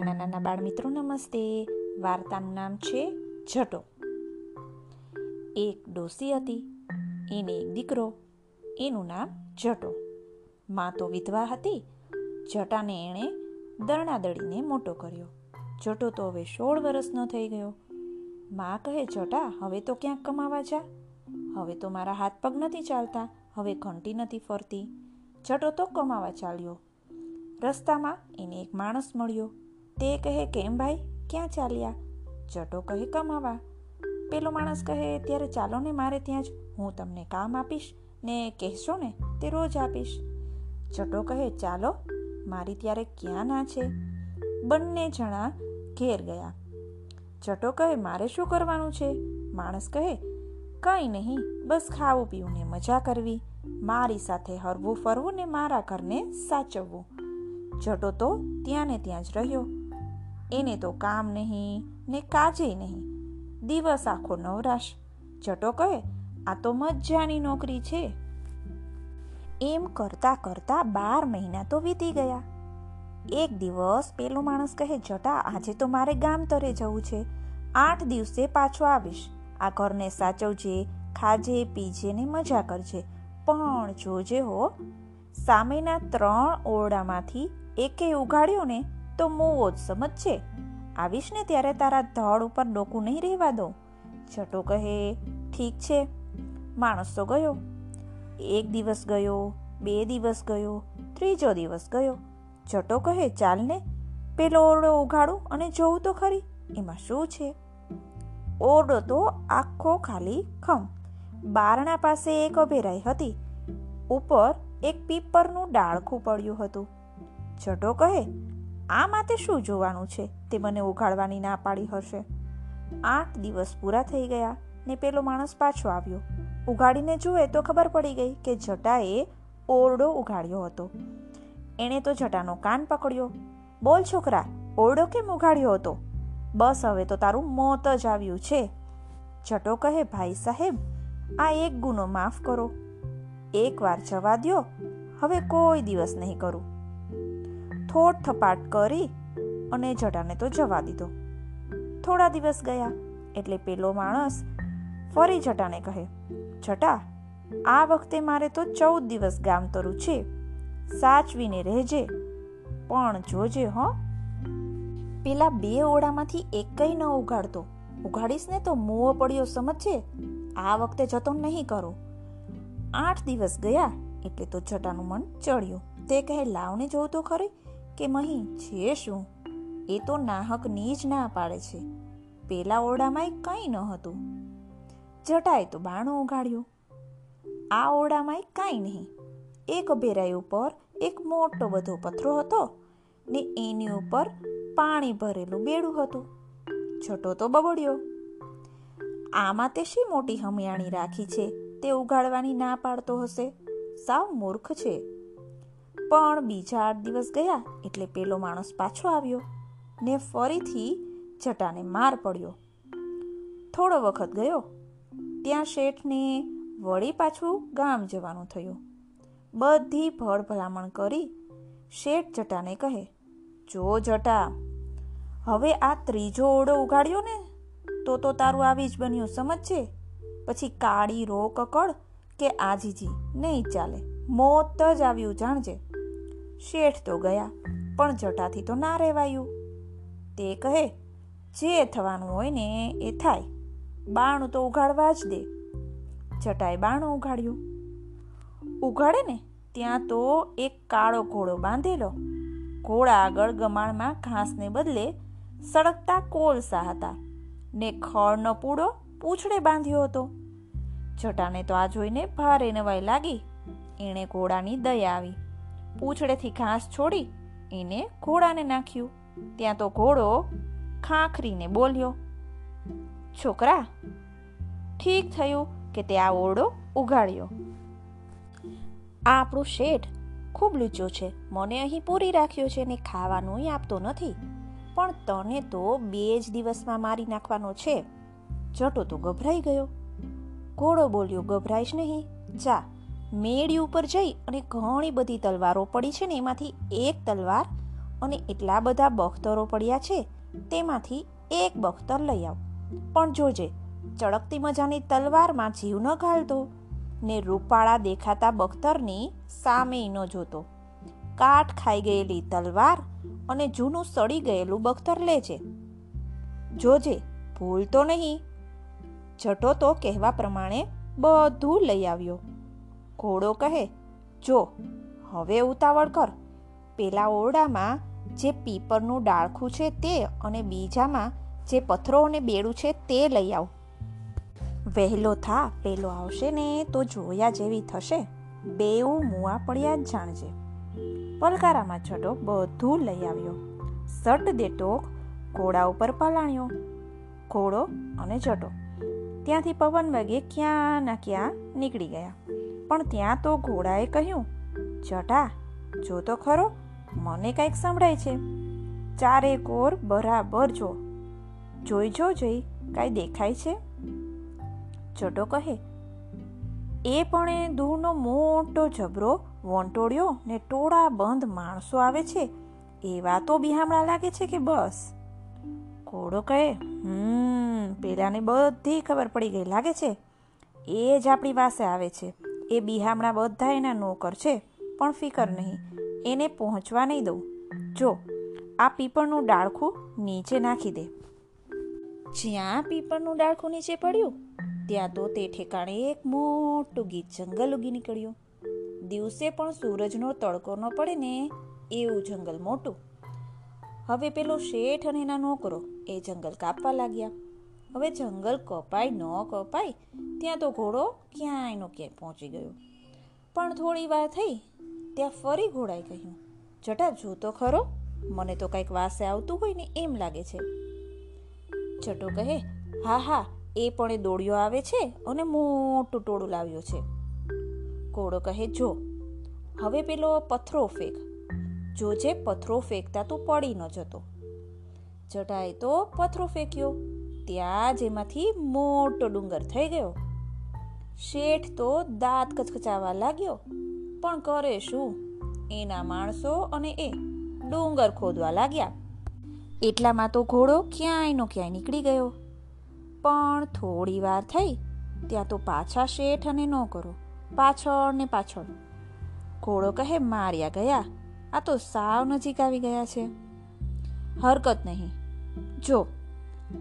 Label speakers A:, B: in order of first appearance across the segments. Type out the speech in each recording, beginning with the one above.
A: નાના નાના બાળમિત્રો, નમસ્તે. વાર્તાનું નામ છે જટો. એક ડોસી હતી, એને એક દીકરો, એનું નામ જટો. માં તો વિધવા હતી, જટાને એણે દરણા દળીને મોટો કર્યો. જટો તો હવે સોળ વર્ષનો થઈ ગયો. માં કહે, જટા, હવે તો ક્યાંક કમાવા જા. હવે તો મારા હાથ પગ નથી ચાલતા. હવે ઘંટી નથી ફરતી. જટો તો કમાવા ચાલ્યો. રસ્તામાં એને એક માણસ મળ્યો. તે કહે, કેમ ભાઈ? ક્યાં ચાલ્યા? જટો કહે, કમાવા. પેલો માણસ કહે, ત્યારે ચાલો ને મારે ત્યાં જ. હું તમને કામ આપીશ ને કહેશો ને તે રોજ આપીશ. જટો કહે, ચાલો, મારી ત્યારે ક્યાં ના છે? બંને જણા ઘેર ગયા. જટો કહે, મારે શું કરવાનું છે? માણસ કહે, કંઈ નહીં, બસ ખાવું પીવું ને મજા કરવી. મારી સાથે હરવું ફરવું ને મારા ઘરને સાચવવું. જટો તો ત્યાં ને ત્યાં જ રહ્યો. એને તો કામ નહીં ને કાજે નહીં. દિવસ આખો નવરાશ. જટો કહે, આ તો મજાની નોકરી છે. એમ કરતા કરતા બાર મહિના તો વીતી ગયા. એક દિવસ પેલો માણસ કહે, જટા, આજે તો મારે ગામ તરે જવું છે. આઠ દિવસે પાછો આવીશ. આ ઘરને સાચવજે, ખાજે, પીજે ને મજા કરજે. પણ જોજે હો, સામેના ત્રણ ઓરડામાંથી એકે ઉગાડ્યો ને તો મોવો જ સમજશે આવીશ ને ત્યારે તારા ધડ ઉપર ડોકું નહીં રહેવા દો છટો કહે, ઠીક છે. માણસ તો ગયો. એક દિવસ ગયો, બે દિવસ ગયો, ત્રીજો દિવસ ગયો. છટો કહે, ચાલ ને, પેલો ઓરડો ઉઘાડું અને જોઉં તો ખરી. એમાં શું છે? ઓરડો તો આખો ખાલી ખમ. બારણા પાસે એક અભેરાઈ હતી. ઉપર એક પીપરનું ડાળખું પડ્યું હતું. છટો કહે આ માતે શું જોવાનું છે? તે મને ઉઘાડવાની ના પાડી હશે. આઠ દિવસ પૂરા થઈ ગયા ને પેલો માણસ પાછો આવ્યો. ઉઘાડીને જુએ તો ખબર પડી ગઈ કે જટાએ ઓરડો ઉઘાડ્યો હતો. એણે તો જટાનો કાન પકડ્યો. બોલ છોકરા, ઓરડો કેમ ઉઘાડ્યો હતો? બસ હવે તો તારું મોત જ આવ્યું છે. જટો કહે, ભાઈ સાહેબ, આ એક ગુનો માફ કરો. એકવાર જવા દ્યો. હવે કોઈ દિવસ નહીં કરું. થોડ થપાટ કરી અને જટાને તો જવા દીધો. થોડા દિવસ ગયા એટલે પેલો માણસ ફરી જટાને કહે, જટા, આ વખતે મારે તો ચૌદ દિવસ ગામ તરું છે. સાચવીને રહેજે, પણ જોજે, હો. પેલા બે ઓરડામાંથી એકય ન ઉગાડતો ઉગાડીશ ને તો મોવો પડ્યો સમજશે આ વખતે જતો નહીં કરો. આઠ દિવસ ગયા એટલે તો જટાનું મન ચડ્યું. તે કહે, લાવને જોઉં તો ખરી કે મહી છે શું, એ તો નાહકની જ ના પાડે છે. પેલા ઓરડામાં કંઈ ન હતું. જટાએ તો બાણું ઉગાડ્યું આ ઓરડામાં કાંઈ નહીં. એક ભેરાઈ ઉપર એક મોટો બધો પથરો હતો ને એની ઉપર પાણી ભરેલું બેડું હતું. છટો તો બબડ્યો. આમાં તે શી મોટી હમિયાણી રાખી છે, તે ઉગાડવાની ના પાડતો હશે? સાવ મૂર્ખ છે. પણ બીજા આઠ દિવસ ગયા એટલે પેલો માણસ પાછો આવ્યો ને ફરીથી જટાને માર પડ્યો. થોડો વખત ગયો. ત્યાં શેઠને વળી પાછું ગામ જવાનું થયું. બધી ભળ ભલામણ કરી શેઠ જટાને કહે, જો જટા, હવે આ ત્રીજો ઓડો ઉગાડ્યો ને, તો તો તારું આવી જ બન્યું સમજશે પછી કાળી રો કકડ કે આજીજી, નહીં ચાલે. મોત જ આવ્યું, જાણજે. શેઠ તો ગયા, પણ જટાથી તો ના રહેવાયું તે કહે, જે થવાનું હોય ને એ થાય, બાણું તો ઉઘાડવા જ દે. જટાએ બાણું ઉઘાડ્યું. ઉઘાડે ને, ત્યાં તો એક કાળો ઘોડો બાંધેલો. ઘોડા આગળ ગમાણમાં ઘાસને બદલે સળગતા કોલસા હતા ને ખળનો પૂડો પૂંછડે બાંધ્યો હતો. જટાને તો આ જોઈને ભારે નવાઈ લાગી. એણે ઘોડાની દયા આવી. પૂંછડેથી ઘાસ છોડી એને ઘોડાને નાખ્યું. ત્યાં તો ઘોડો ખાખરીને બોલ્યો, છોકરા, ઠીક થયું કે તે આ ઓરડો ઉગાડ્યો. આ આપણું શેઠ ખૂબ લૂચો છે. મને અહીં પૂરી રાખ્યો છે ને ખાવાનું આપતો નથી. પણ તને તો બે જ દિવસમાં મારી નાખવાનો છે. જટો તો ગભરાઈ ગયો. ઘોડો બોલ્યો, ગભરાઈશ નહીં. જા મેળી ઉપર જઈ અને ઘણી બધી તલવારો પડી છે ને, એમાંથી એક તલવાર અને એટલા બધા બખ્તરો પડ્યા છે, તેમાંથી એક બખ્તર લઈ આવ. પણ જોજે, ચળકતી મજાની તલવારમાં જીવ ન ઘાલતો ને રૂપાળા દેખાતા બખ્તરની સામે ન જોતો. કાટ ખાઈ ગયેલી તલવાર અને જૂનું સડી ગયેલું બખ્તર લે છે. જોજે, ભૂલતો નહીં. જટો તો કહેવા પ્રમાણે બધું લઈ આવ્યો. ઘોડો કહે, જો, હવે ઉતાવળ કર. પેલા ઓરડામાં જે પીપરનું ડાળખું છે તે અને બીજામાં જે પથરો અને બેડું છે તે લઈ આવ. વહેલો થા, પેલો આવશે ને તો જોયા જેવી થશે. બેઉ મુઆ પડ્યા જ જાણજે. પલકારામાં છટો બધું લઈ આવ્યો. સટ દેટોક ઘોડા ઉપર પલાણ્યો. ઘોડો અને જટો ત્યાંથી પવન વગે ક્યાં ના ક્યાં નીકળી ગયા. પણ ત્યાં તો ઘોડાએ કહ્યું, જટા, જો તો ખરો, મને કંઈક સંભળાય છે. ચારે કોર બરાબર જો. જોઈ જો, જઈ, કાંઈ દેખાય છે? જટો કહે, એ પણ એ દૂરનો મોટો જબરો, વંટોળ્યો ને ટોળા બંધ માણસો આવે છે. એવા તો બિહામણા લાગે છે કે બસ. ઘોડો કહે, હમ, પેલાને બધી ખબર પડી ગઈ, લાગે છે? એ જ આપણી પાસે આવે છે. એ બિહામણા બધા એના નોકર છે, પણ ફિકર નહીં. એને પહોંચવા નહીં દઉં. જો, આ પીપળનું ડાળખું નીચે નાખી દે. જ્યાં પીપળનું ડાળખું નીચે પડ્યું, ત્યાં તો તે ઠેકાણે એક મોટું ગીત જંગલ ઉગી નીકળ્યું. દિવસે પણ સૂરજનો તડકો ન પડે ને એવું જંગલ મોટું. હવે પેલો શેઠ અને એના નોકરો એ જંગલ કાપવા લાગ્યા. હવે જંગલ કપાય, ન કપાય, ત્યાં તો ઘોડો ક્યાંયનો ક્યાંય પહોંચી ગયો. પણ થોડી વાર થઈ, ત્યાં ફરી ઘોડાએ કહ્યું, જટા, જોતો ખરો? મને તો કંઈક વાસે આવતું હોય ને એમ લાગે છે. જટો કહે, હા હા, એ પણ એ દોડ્યો આવે છે અને મોટું ટોળું લાવ્યો છે. ઘોડો કહે, જો, હવે પેલો પથરો ફેંક. જોજે પથરો ફેંકતા તું પડી ન જતો. જટાએ તો પથરો ફેંક્યો. ત્યાં જ એમાંથી મોટો ડુંગર થઈ ગયો. શેઠ તો દાંત કચકચાવા લાગ્યો, પણ કરે શું? એના માણસો અને એ ડુંગર ખોદવા લાગ્યા. એટલામાં તો ઘોડો ક્યાંય નો ક્યાંય નીકળી ગયો. પણ થોડી વાર થઈ, ત્યાં તો પાછા શેઠ અને ન કરો, પાછળ ને પાછળ. ઘોડો કહે, માર્યા ગયા, આ તો સાવ નજીક આવી ગયા છે. હરકત નહીં. જો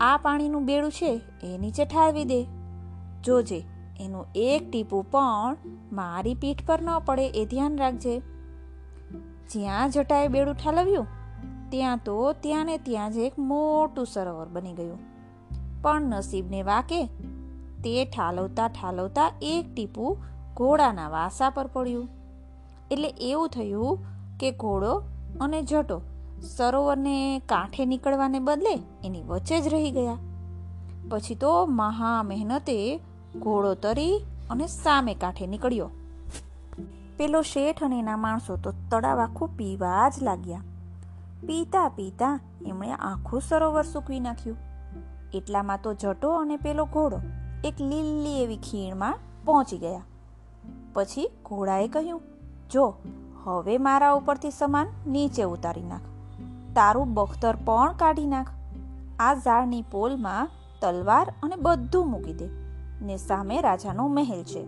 A: આ પાણીનું બેડું છે એ નીચે ઠારવી દે. જોજે, એનું એક ટીપું પણ મારી પીઠ પર ન પડે એ ધ્યાન રાખજે. જ્યાં જટાએ બેડું ઠાલવ્યું, ત્યાં તો ત્યાં ને ત્યાં જ એક મોટું સરોવર બની ગયું. પણ નસીબને વાકે, તે ઠાલવતા ઠાલવતા એક ટીપું ઘોડાના વાસા પર પડ્યું. એટલે એવું થયું કે ઘોડો અને જટો સરોવરને કાંઠે નીકળવાને બદલે એની વચ્ચે જ રહી ગયા. પછી તો મહા મહેનતે ઘોડો તરી અને સામે કાંઠે નીકળ્યો. પેલો શેઠ અને એના માણસો તો તળાવ આખું પીવા જ લાગ્યા. પીતા પીતા એમણે આખું સરોવર સૂકવી નાખ્યું. એટલામાં તો જટો અને પેલો ઘોડો એક લીલી એવી ખીણમાં પહોંચી ગયા. પછી ઘોડાએ કહ્યું, જો, હવે મારા ઉપરથી સમાન નીચે ઉતારી નાખ. તારું બખ્તર પણ કાઢી નાખ. આ ઝાડની પોલમાં તલવાર અને બધું મૂકી દે. ને સામે રાજાનો મહેલ છે.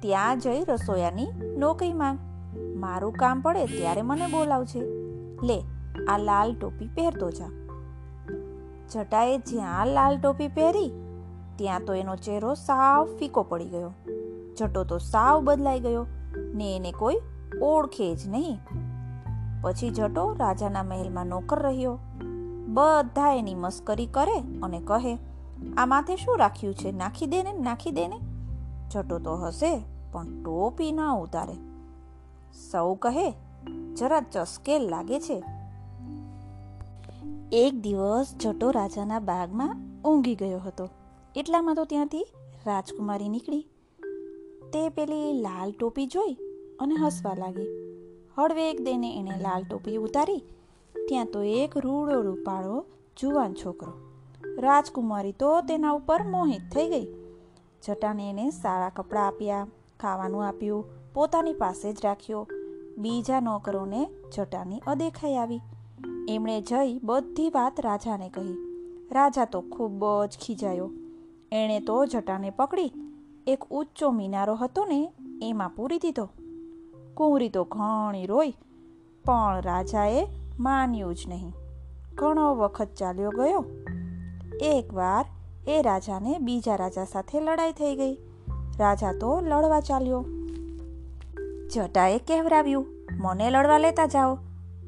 A: ત્યાં જઈ રસોયાની નોકરી માંગ. મારું કામ પડે ત્યારે મને બોલાવજે. લે, આ લાલ ટોપી પહેરતો જા. જટાએ જ્યાં લાલ ટોપી પહેરી, ત્યાં તો એનો ચહેરો સાવ ફીકો પડી ગયો. જટો તો સાવ બદલાઈ ગયો. ને એને કોઈ ઓળખે જ નહીં. પછી જટો રાજાના મહેલમાં નોકર રહ્યો. બધા એની મસ્કરી કરે અને કહે, આ માથે શું રાખ્યું છે? નાખી દે ને, નાખી દે ને. જટો તો હશે પણ ટોપી ના ઉતારે. સૌ કહે, જરા ચસ્કેલ લાગે છે. એક દિવસ જટો રાજાના બાગમાં ઊંઘી ગયો હતો. એટલામાં તો ત્યાંથી રાજકુમારી નીકળી. તે પેલી લાલ ટોપી જોઈ અને હસવા લાગી. હળવેક દેને એણે લાલ ટોપી ઉતારી, ત્યાં તો એક રૂડો રૂપાળો જુવાન છોકરો. રાજકુમારી તો તેના ઉપર મોહિત થઈ ગઈ. જટાને એને સારા કપડાં આપ્યા, ખાવાનું આપ્યું, પોતાની પાસે જ રાખ્યો. બીજા નોકરોને જટાની અદેખાઈ આવી. એમણે જઈ બધી વાત રાજાને કહી. રાજા તો ખૂબ જ ખીજાયો. એણે તો જટાને પકડી, એક ઊંચો મિનારો હતો ને, એમાં પૂરી દીધો. કુંવરી તો ઘણી રોઈ, પણ રાજાએ માન્યું જ નહીં. ઘણો વખત ચાલ્યો ગયો. એકવાર એ રાજાને બીજા રાજા સાથે લડાઈ થઈ ગઈ. રાજા તો લડવા ચાલ્યો. જટાએ કહેવરાવ્યું, મને લડવા લેતા જાઓ.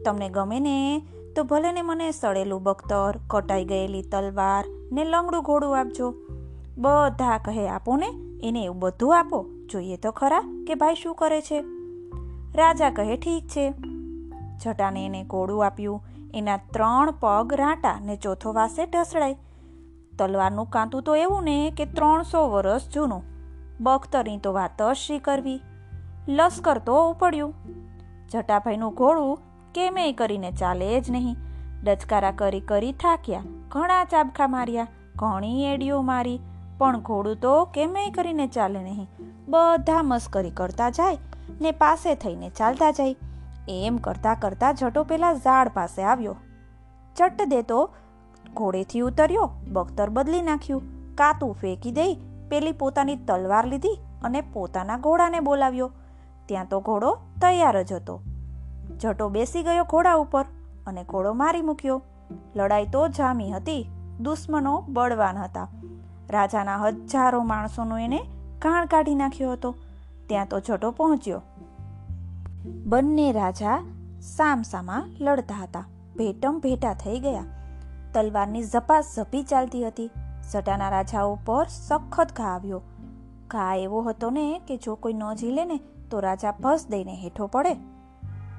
A: તમને ગમે ને, તો ભલે ને મને સડેલું બખ્તર, કટાઈ ગયેલી તલવાર ને લંગડું ઘોડું આપજો. બધા કહે, આપો ને, એને એવું બધું આપો. જોઈએ તો ખરા કે ભાઈ શું કરે છે? રાજા કહે, ઠીક છે. જટાને એને ઘોડું આપ્યું. એના ત્રણ પગ રાંટા ને ચોથો વાસે ઢસડાય. તલવારનું કાંતું તો એવું ને કે ત્રણસો વર્ષ જૂનું. બખ્તરની તો વાત શી કરવી. લશ્કર તો ઉપડ્યું. જટાભાઈનું ઘોડું કેમે કરીને ચાલે જ નહીં. ડચકારા કરી કરી થાક્યા. ઘણા ચાબખા માર્યા, ઘણી એડીઓ મારી. પણ ઘોડું તો કેમે કરીને ચાલે નહીં. બધા મસ્કરી કરતા જાય. ને પાસે થઈને ચાલતા જાય એમ કરતા કરતા જટો પેલા ઝાડ પાસે આવ્યો. ચટ દેતો ઘોડેથી ઉતર્યો, બખ્તર બદલી નાખ્યું. કાતું ફેંકી દઈ પેલી પોતાની તલવાર લીધી અને પોતાના ઘોડાને બોલાવ્યો. ત્યાં તો ઘોડો તૈયાર જ હતો. જટો બેસી ગયો ઘોડા ઉપર અને ઘોડો મારી મૂક્યો. લડાઈ તો જામી હતી, દુશ્મનો બળવાન હતા. રાજાના હજારો માણસોનો એને કાણ કાઢી નાખ્યો હતો. ત્યાં તો જટો પહોંચ્યો. બંને રાજા સામસામા લડતા હતા. ભેટમ ભેટા થઈ ગયા. તલવારની ઝપાઝપી ચાલતી હતી. સટાના રાજા ઉપર સખત ઘા આવ્યો. ઘા એવો હતો ને કે જો કોઈ ન ઝીલે ને તો રાજા ભસ દઈને હેઠો પડે.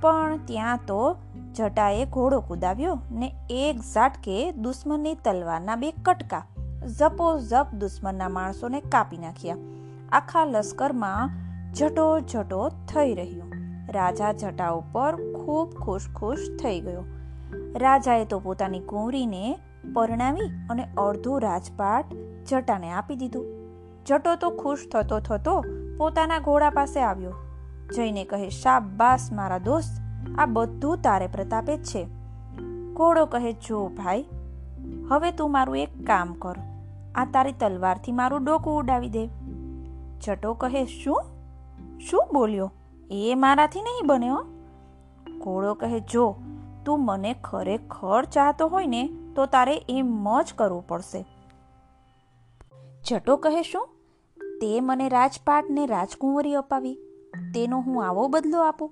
A: પણ ત્યાં તો જટાએ ઘોડો કુદાવ્યો ને એક ઝાટકે દુશ્મનની તલવારના બે કટકા ઝપો ઝપ દુશ્મનના માણસોને કાપી નાખ્યા. આખા લશ્કરમાં જટો જટો થઈ રહ્યો. રાજા જટા ઉપર ખૂબ ખુશ ખુશ થઈ ગયો. રાજાએ તો પોતાની કુંવરીને પરણાવી અને અડધો રાજપાટ જટાને આપી દીધું. જટો તો ખુશ થતો થતો પોતાના ઘોડા પાસે આવ્યો. જઈને કહે શાબાસ મારા દોસ્ત, આ બધું તારે પ્રતાપે છે. ઘોડો કહે, જો ભાઈ, હવે તું મારું એક કામ કર. આ તારી તલવારથી મારું ડોકું ઉડાવી દે. જટો કહે, શું? શું બોલ્યો? એ મારાથી નહીં બન્યો ઘોડો કહે, જો, તું મને ખરેખર ચાહતો હોય ને, તો તારે એમ જ કરવું પડશે. જટો કહે, શું? તે મને રાજપાટ ને રાજકુંવરી અપાવી. તેનો હું આવો બદલો આપું.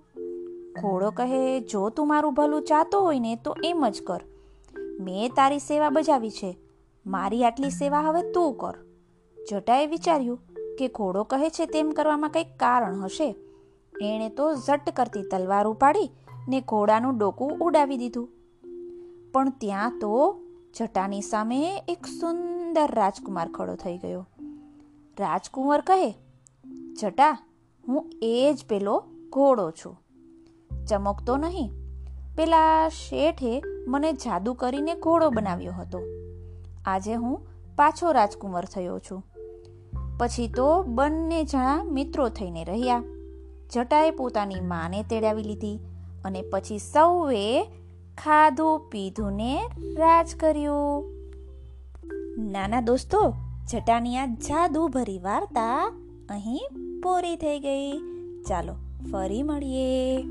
A: ઘોડો કહે, જો તું મારું ભલું ચાહતો હોય ને, તો એમ જ કર. મેં તારી સેવા બજાવી છે. મારી આટલી સેવા હવે તું કર. જટાએ વિચાર્યું કે ઘોડો કહે છે તેમ કરવામાં કંઈક કારણ હશે. એણે તો ઝટ કરતી તલવાર ઉપાડી ને ઘોડાનું ડોકું ઉડાવી દીધું. પણ ત્યાં તો જટાની સામે એક સુંદર રાજકુમાર ખડો થઈ ગયો. રાજકુંવર કહે, જટા, હું એ જ પેલો ઘોડો છું. ચમકતો નહીં. પેલા શેઠે મને જાદુ કરીને ઘોડો બનાવ્યો હતો. આજે હું પાછો રાજકુંવર થયો છું. પછી તો બંને જણા મિત્રો થઈને રહ્યા. જટાએ પોતાની માને તેડાવી લીધી અને પછી સૌએ ખાધું પીધું ને રાજ કર્યું. નાના દોસ્તો, જટાની આ જાદુ ભરી વાર્તા અહીં પૂરી થઈ ગઈ. ચાલો ફરી મળીએ.